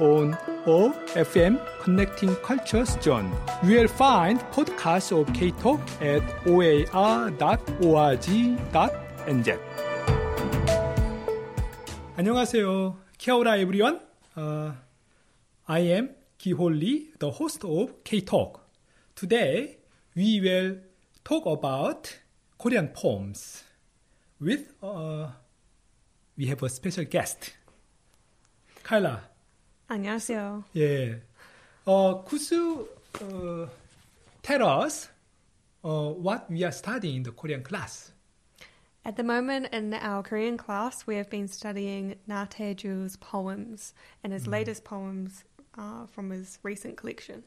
On OFM Connecting Cultures Zone. You will find podcasts of K-Talk at oar.org.nz 안녕하세요. Kia everyone. Uh, I am Ki-hol Lee, the host of K-Talk. Today, we will talk about Korean poems with uh, we have a special guest. Kyla. 안녕하세요. Yeah. Uh, could you uh, tell us uh, what we are studying in the Korean class? At the moment in our Korean class, we have been studying Na Tae-ju's poems and his latest poems uh, from his recent collection.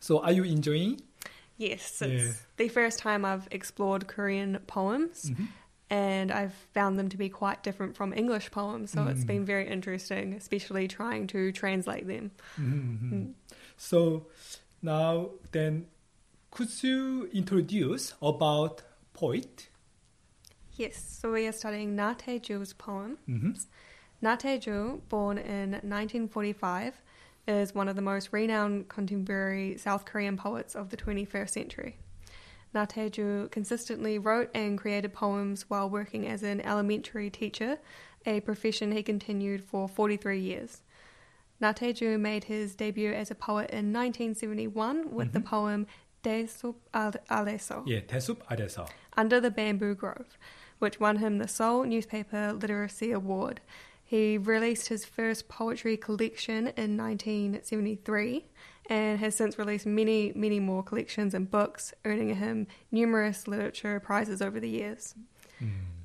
So, are you enjoying? Yes, Yeah. it's the first time I've explored Korean poems, and I've found them to be quite different from English poems. So it's mm. been very interesting, especially trying to translate them. Mm-hmm. Mm. So, now then, could you introduce about poet? Yes, so we are studying Na Tae-ju's poems. Mhm. Na Tae-ju, born in 1945, is one of the most renowned contemporary South Korean poets of the 21st century. Na Tae-ju consistently wrote and created poems while working as an elementary teacher, a profession he continued for 43 years. Na Tae-ju made his debut as a poet in 1971 with mm-hmm. the poem Tesup Aleso. Yeah, Tesup Under the Bamboo Grove, which won him the Seoul Newspaper Literacy Award. He released his first poetry collection in 1973 and has since released many, many more collections and books, earning him numerous literature prizes over the years.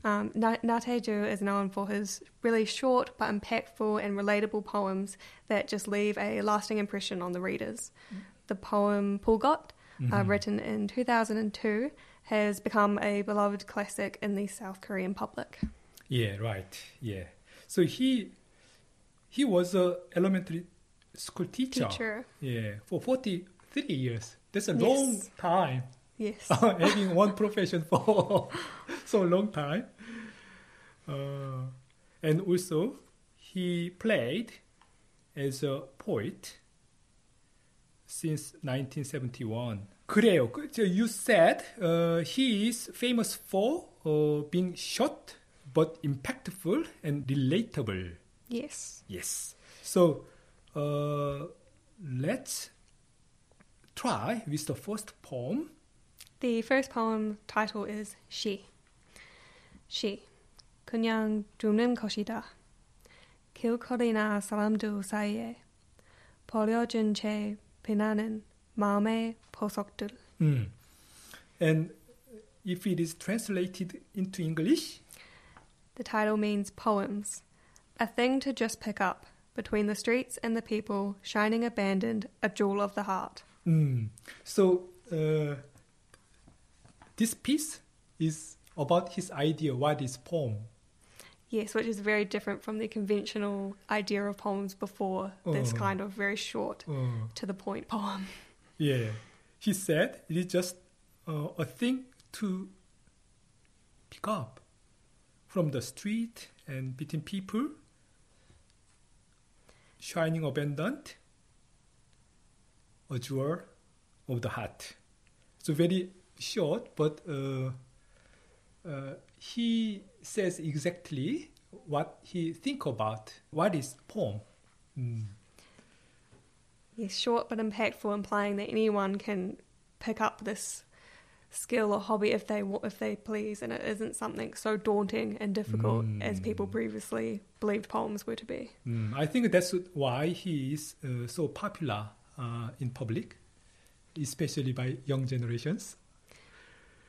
Um, Na Na Tae-ju is known for his really short but impactful and relatable poems that just leave a lasting impression on the readers. The poem Pulgot, uh, written in 2002, has become a beloved classic in the South Korean public. Yeah, right. Yeah. So he he was a elementary school teacher. Teacher. Yeah, for 43 years. That's a Yes. long time. Yes. Having one profession for so long time. Uh, and also, he played as a poet since 1971. 그래요. 그, 저, You said uh, he is famous for uh, being short but impactful and relatable. yes. Yes. So uh, let's try with the first poem. The first poem title is She. She. 그냥 죽는 것이다. 길거리나 사람들 사이에 버려진 채 빛나는 마음의 보석들. Mm. And if it is translated into English, The title means poems, a thing to just pick up between the streets and the people, shining abandoned, a jewel of the heart. mm. so uh, this piece is about his idea what is poem. Yes, which is very different from the conventional idea of poems before this Oh. kind of very short, Uh, to the point poem. yeah, he said it is just uh, a thing to pick up from the street and between people, shining abundant, a jewel of the heart. So very short, but uh, uh, he says exactly what he think about what is poem. Mm. Yes, short but impactful, implying that anyone can pick up this skill or hobby if they if they please, and it isn't something so daunting and difficult as people previously believed poems were to be. Mm, I think that's why he is uh, so popular uh, in public, especially by young generations.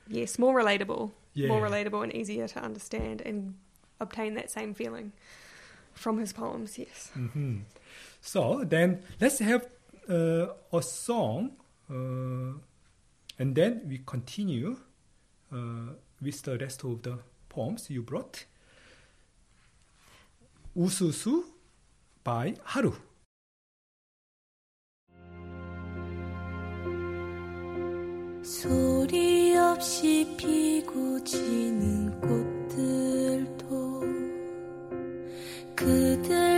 Yes, more relatable, more relatable and easier to understand and obtain that same feeling from his poems. Yes. hmm So then let's have uh, a song And then we continue uh, with the rest of the poems you brought. 우수수 by 하루. 소리 없이 피고 지는 꽃들도 그들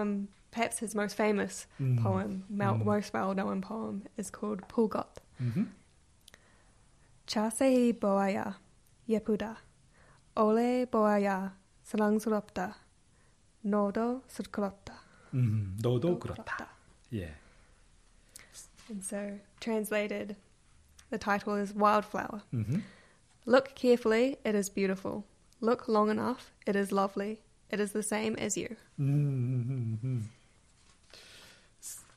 poem, perhaps his most famous mm. poem, mm. most well known poem, is called Pulgot. Mm-hmm. Chasei boaya, yepuda, ole boaya, salangsuropta, nodo surkuropta. Mm-hmm. Nodo kuropta. Yeah. And so, translated, the title is Wildflower. Mm-hmm. Look carefully, it is beautiful. Look long enough, it is lovely. It is the same as you. Mm-hmm.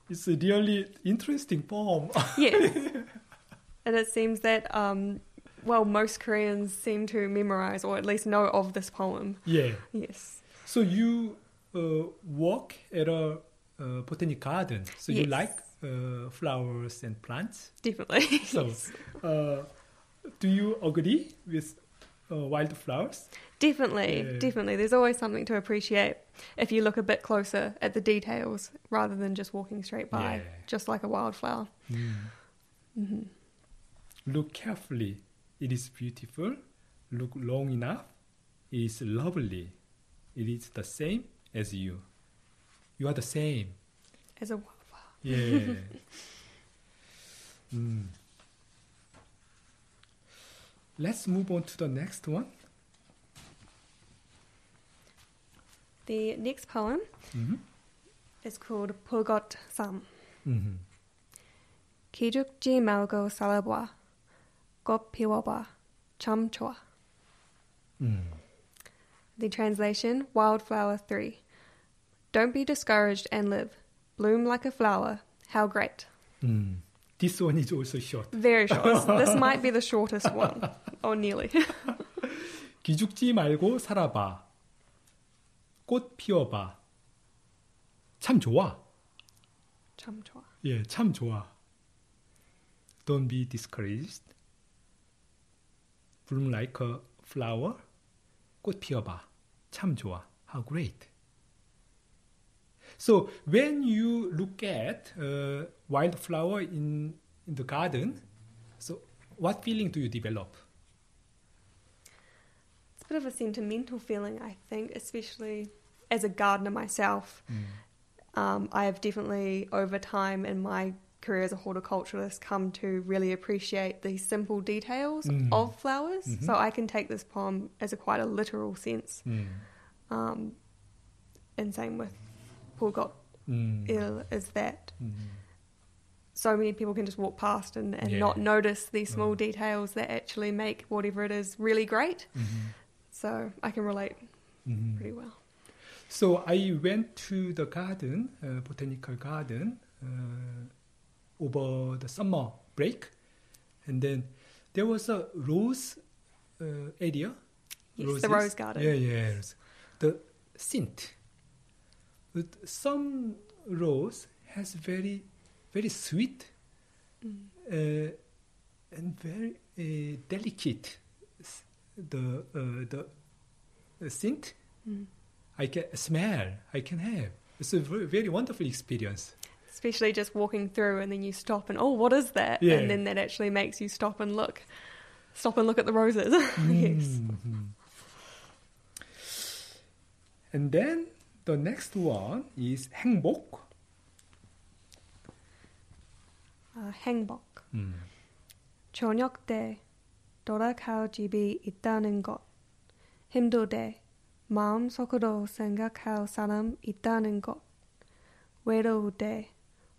It's a really interesting poem. yes. And it seems that, um, well, most Koreans seem to memorize or at least know of this poem. Yeah. Yes. So you uh, walk at a uh, botanic garden. So yes. you like uh, flowers and plants? Definitely. so, yes. Uh, do you agree with uh, wildflowers? Definitely, Yeah. definitely. There's always something to appreciate if you look a bit closer at the details rather than just walking straight by, Yeah. just like a wildflower. hmm Look carefully. It is beautiful. Look long enough. It is lovely. It is the same as you. You are the same. As a wildflower. Yeah. Mm. Let's move on to the next one. The next poem Mhm. is called Pulgot Sam. Mhm. 기죽지 말고 살아봐. 꽃 피워봐. 참 좋아. Mm. The translation Wildflower 3. Don't be discouraged and live. Bloom like a flower. How great. Mm. This one is also short. Very short. this might be the shortest one, or nearly. 기죽지 말고 살아봐. 꽃 피워봐. 참 좋아. 참 좋아. 예, 참 좋아. Don't be discouraged. Bloom like a flower. 꽃 피워봐. 참 좋아. How great. So when you look at uh, wildflower in, in the garden, so what feeling do you develop? It's a bit of a sentimental feeling, I think, especially as a gardener myself. Um, I have definitely, over time in my career as a horticulturalist, come to really appreciate the simple details Mm. of flowers. Mhm. So I can take this poem as a quite a literal sense. Mm. Um, and same with Pulgot Mm. Il is that Mm. so many people can just walk past and, and not notice these small Oh. details that actually make whatever it is really great. Mhm. So I can relate Mhm. pretty well. So I went to the garden, uh, botanical garden, uh, over the summer break, and then there was a rose uh, area. Yes, the rose garden. Yeah, yeah. The scent. With some rose has very, very sweet Mm. uh, and very uh, delicate. The uh, the scent Mm. I can smell, I can have. It's a very, very wonderful experience. Especially just walking through and then you stop and, oh, what is that? Yeah. And then that actually makes you stop and look. Stop and look at the roses. yes. Mhm. And then the next one is 행복. Uh, 행복. Mm. 저녁 때 돌아갈 집이 있다는 것. 힘들대 마음속으로 생각할 사람 있다는 것. 외로울 때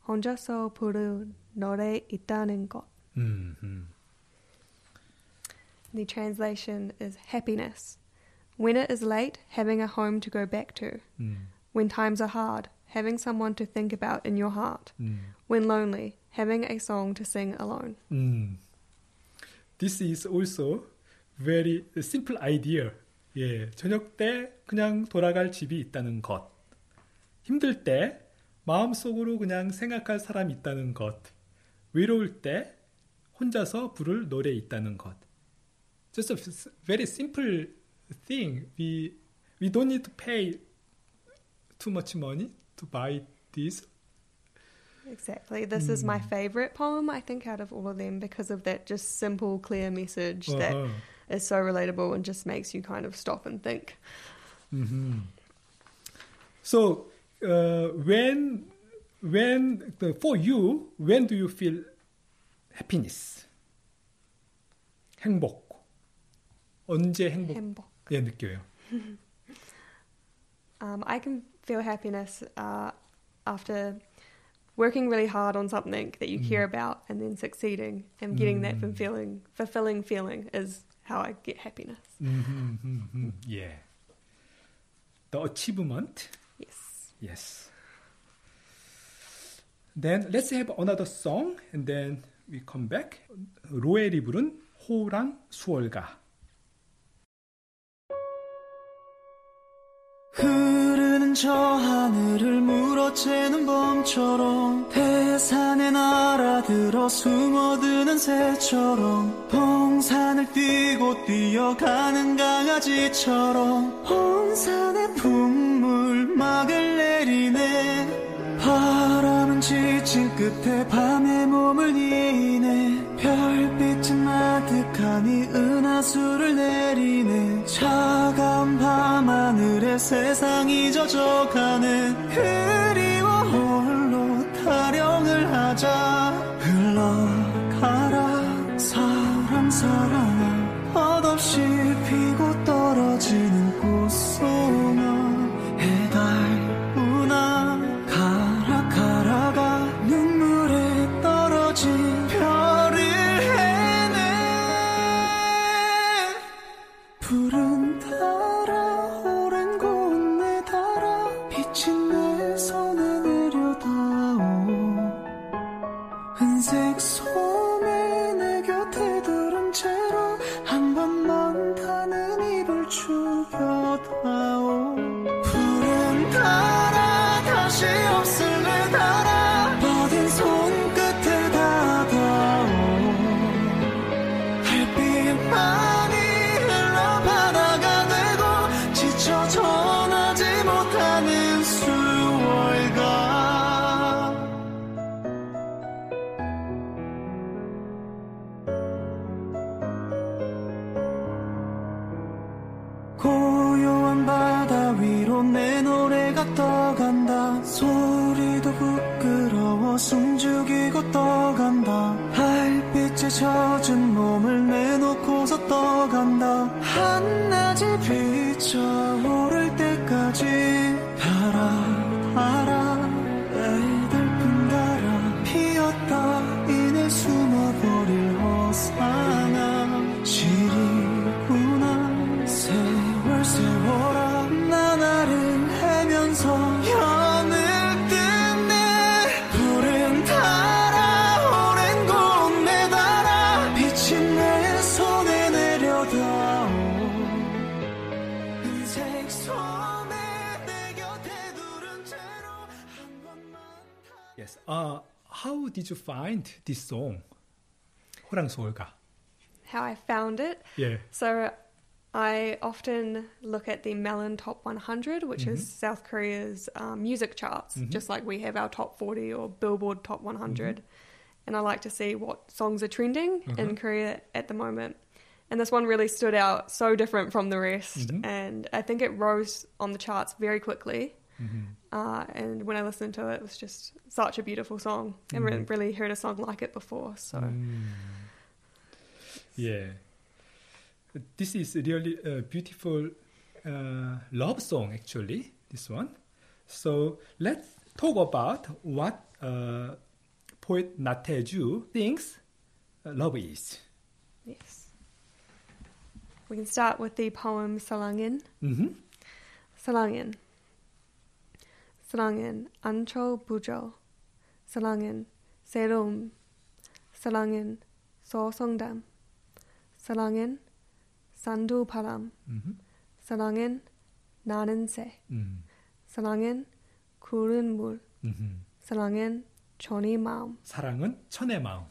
혼자서 부를 노래 있다는 것. Mhm. The translation is happiness. When it is late, having a home to go back to. Mm. When times are hard, having someone to think about in your heart. Mm. When lonely, having a song to sing alone. Mm. This is also very simple idea. 예, 저녁 때 그냥 돌아갈 집이 있다는 것. 힘들 때 마음속으로 그냥 생각할 사람이 있다는 것. 외로울 때 혼자서 부를 노래 있다는 것. Just a s- very simple thing. We we don't need to pay too much money to buy this. Exactly. This is my favorite poem, I think, out of all of them because of that just simple, clear message that Uh-huh. is so relatable and just makes you kind of stop and think. hmm So uh, when when the, for you when do you feel happiness? 행복 언제 행복 행복. 예 느껴요? Um, I can feel happiness uh, after working really hard on something that you care about and then succeeding and getting that Mm. fulfilling, fulfilling feeling is how I get happiness. Mhm, mhm, mhm. 예. The achievement. Yes. Yes. Then let's have another song and then we come back. 로엘이 부른 호랑 수월가. 흐르는 저 하늘을 물어채는 범처럼 태산에 날아들어 숨어드는 새처럼 동산을 뛰고 뛰어가는 강아지처럼 온 산에 풍물 막을 내리네. 바람은 지친 끝에 밤에 몸을 이네. 별빛 은 아득하니 은하수를 내리네. 차가운 밤하늘에 세상이 젖어가는 그리워 홀로 타령을 하자. 흘러가라 사랑 사랑아. 멋없이 피고 떨어지는 꽃송아 떠간다. 달빛에 젖은 몸을 내놓고서 떠간다. 한낮이 비쳐오를 때까지 달아 달아 did you find this song? 호랑 소울가. How I found it. Yeah. So I often look at the Melon Top 100, which is South Korea's um, music charts, just like we have our Top 40 or Billboard Top 100. And I like to see what songs are trending in Korea at the moment. And this one really stood out, so different from the rest. And I think it rose on the charts very quickly. Uh, and when I listened to it, it was just such a beautiful song. I haven't really heard a song like it before. So Yeah. This is really a beautiful uh, love song, actually, this one. So let's talk about what uh, poet Na Tae-ju thinks uh, love is. Yes. We can start with the poem Salangin. hmm Salangin. Salangin 안초 부조. Salangin 새로움. Salangin 소성담. Salangin 산두바람. hmm Salangin 나는 새. hmm Salangin 구른 물. hmm Salangin 천이 마음. 사랑은 천의 마음.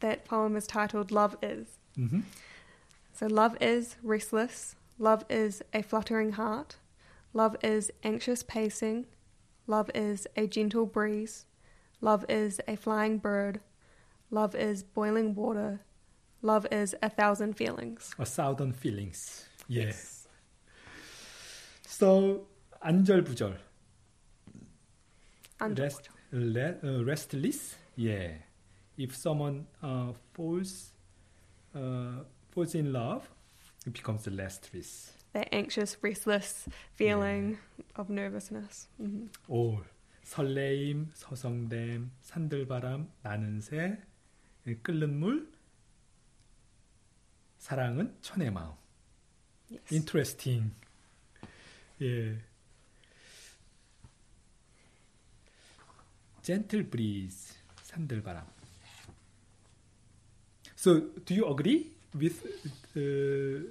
That poem is titled Love Is. hmm So, love is restless. Love is a fluttering heart. Love is anxious pacing. Love is a gentle breeze. Love is a flying bird. Love is boiling water. Love is a thousand feelings. A thousand feelings. Yeah. So 안절부절. Rest, le, uh, restless. Yeah. If someone uh, falls uh, falls in love, it becomes restless. That anxious, restless feeling of nervousness. Mhm. 오, 설레임, 서성됨, 산들바람, 나는 새, 끓는 물, 사랑은 천의 마음. Yes. Interesting. 예. Gentle breeze, 산들바람. So, do you agree with uh,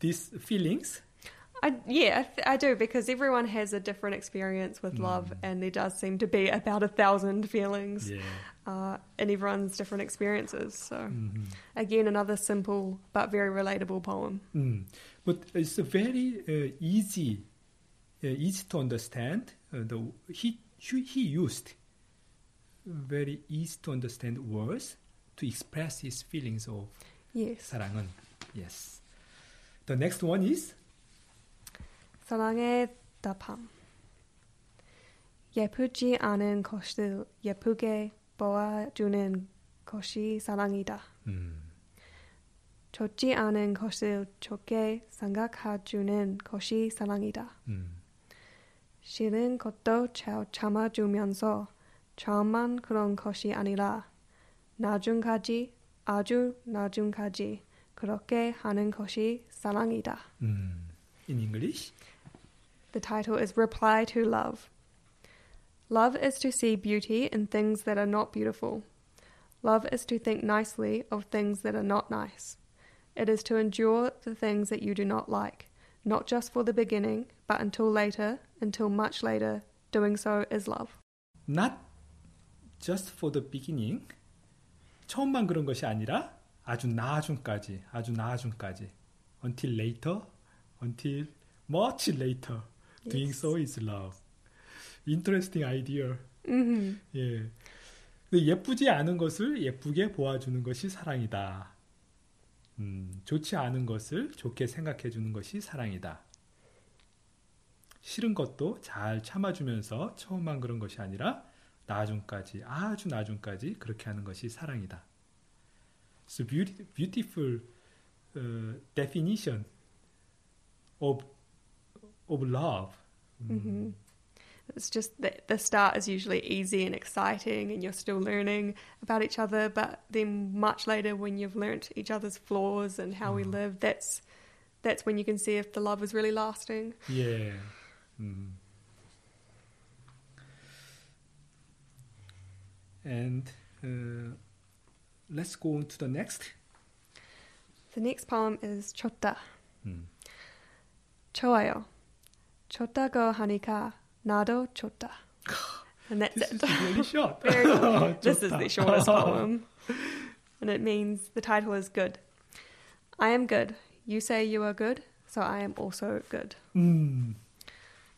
these feelings? I, yeah, I, th- I do because everyone has a different experience with love, and there does seem to be about a thousand feelings Yeah. uh, in everyone's different experiences. So, Mhm. again, another simple but very relatable poem. Mm. But it's a very uh, easy, uh, easy to understand. Uh, the he he he used very easy to understand words to express his feelings of Yes. 사랑은. Yes. The next one is 사랑의 답함. 예쁘지 않은 것을 예쁘게 보아주는 것이 사랑이다. 음, 좋지 않은 것을 좋게 생각해주는 것이 사랑이다. 음, 싫은 것도 잘 참아주면서 처음만 그런 것이 아니라 나중까지 아주 나중까지 그렇게 하는 것이 사랑이다. 음. In English, The title is Reply to Love. Love is to see beauty in things that are not beautiful. Love is to think nicely of things that are not nice. It is to endure the things that you do not like, not just for the beginning, but until later, until much later. Doing so is love. not just for the beginning. 처음만 그런 것이 아니라 아주 나중까지, 아주 나중까지. Until later, until much later. Doing Yes. so is love. Interesting idea. hmm 예. 근데 예쁘지 않은 것을 예쁘게 보아주는 것이 사랑이다. 음, 좋지 않은 것을 좋게 생각해 주는 것이 사랑이다. 싫은 것도 잘 참아주면서 처음만 그런 것이 아니라 나중까지 아주 나중까지 그렇게 하는 것이 사랑이다. So beauty, beautiful Uh, definition of of love. Mm-hmm. It's just the, the start is usually easy and exciting, and you're still learning about each other. But then, much later, when you've learnt each other's flaws and how mm. we live, that's that's when you can see if the love is really lasting. Yeah. Mm. And uh, let's go on to the next. The next poem is Chota. Hmm. Choayo. Chota go hanika nado chota. And that's this it. Is really short. oh, this is the shortest poem. And it means the title is good. I am good. You say you are good, so I am also good. Mm.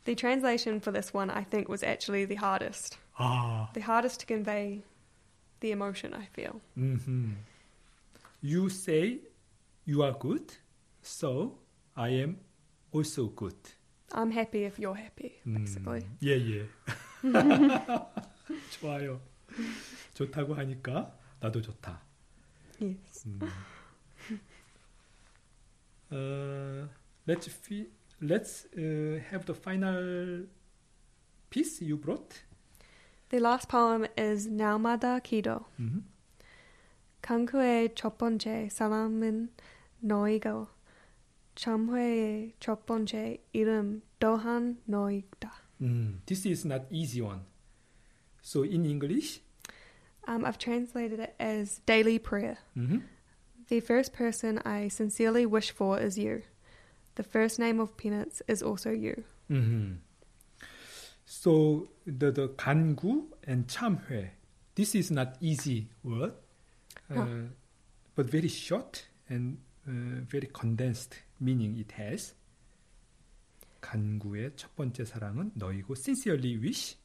The translation for this one, I think, was actually the hardest. Ah. The hardest to convey the emotion I feel. Mm-hmm. You say you are good, so I am also good. I'm happy if you're happy, 음. basically. 예, 예. 좋아요. 좋다고 하니까 나도 좋다. Yes. 음. Uh, let's fi- let's uh, have the final piece you brought. The last poem is 날마다 기도. Mhm. 강구의 첫 번째 사람은 너이고 참회의 첫 번째 이름 또한 너이다. Mm, This is not easy one. So in English, Um, I've translated it as daily prayer. mhm, The first person I sincerely wish for is you. The first name of penance is also you. mhm. so the the 간구 and 참회. This is not easy word, uh, Oh. but very short and uh, very condensed meaning it has. 간구의 첫 번째 사랑은 너이고 sincerely wish.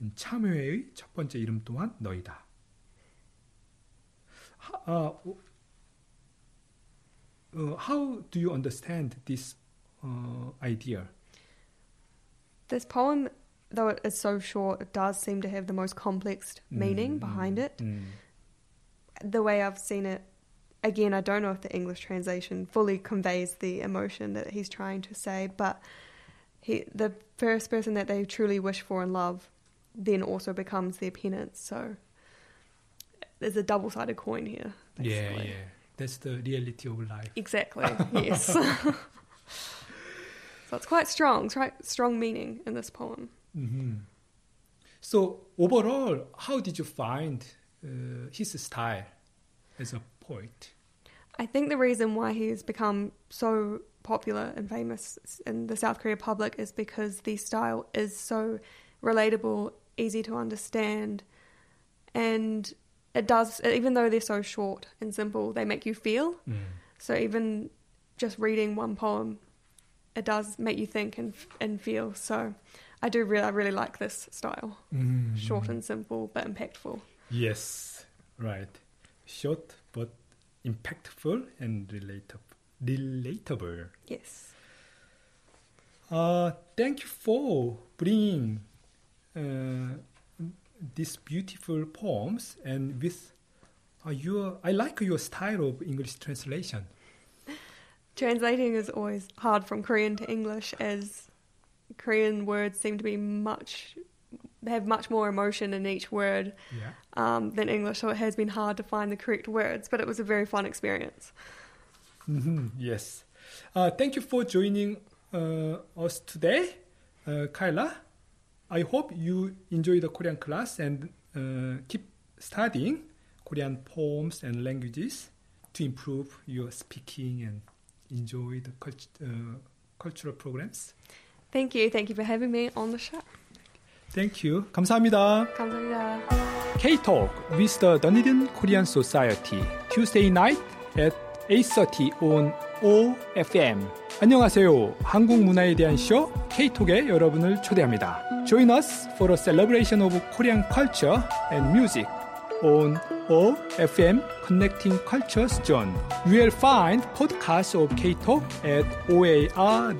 음, 참회의 첫 번째 이름 또한 너이다. 하- 아, 어, uh, how do you understand this uh, idea? This poem, though it is so short, it does seem to have the most complex meaning Mm, behind mm, it. mm. The way I've seen it, again, I don't know if the English translation fully conveys the emotion that he's trying to say, but he, the first person that they truly wish for and love then also becomes their penance. So there's a double sided coin here. Yeah, basically. yeah. That's the reality of life. Exactly, yes. so it's quite strong, it's quite strong meaning in this poem. Mhm. So overall, how did you find uh, his style as a I think the reason why he's become so popular and famous in the South Korea public is because the style is so relatable, easy to understand, and it does, even though they're so short and simple, they make you feel. So even just reading one poem, it does make you think and and feel. So I do really, I really like this style. Mm. Short and simple, but impactful. Yes, right. Short but impactful and relatable. Relatable. Yes. Uh, thank you for bringing uh, these beautiful poems and with uh, your. I like your style of English translation. Translating is always hard from Korean to English, as Korean words seem to be much have much more emotion in each word Yeah. um, than English. So it has been hard to find the correct words, but it was a very fun experience. hmm Yes. Uh, thank you for joining uh, us today, uh, Kyla. I hope you enjoy the Korean class and uh, keep studying Korean poems and languages to improve your speaking and enjoy the cult- uh, cultural programs. Thank you. Thank you for having me on the show. Thank you. 감사합니다. 감사합니다. K-Talk with the Dunedin Korean Society Tuesday night at 8.30 on OFM 안녕하세요. 한국 문화에 대한 쇼 K-Talk에 여러분을 초대합니다. Join us for a celebration of Korean culture and music on OFM Connecting Cultures Zone. You will find podcasts of K-Talk at oar.org.nz.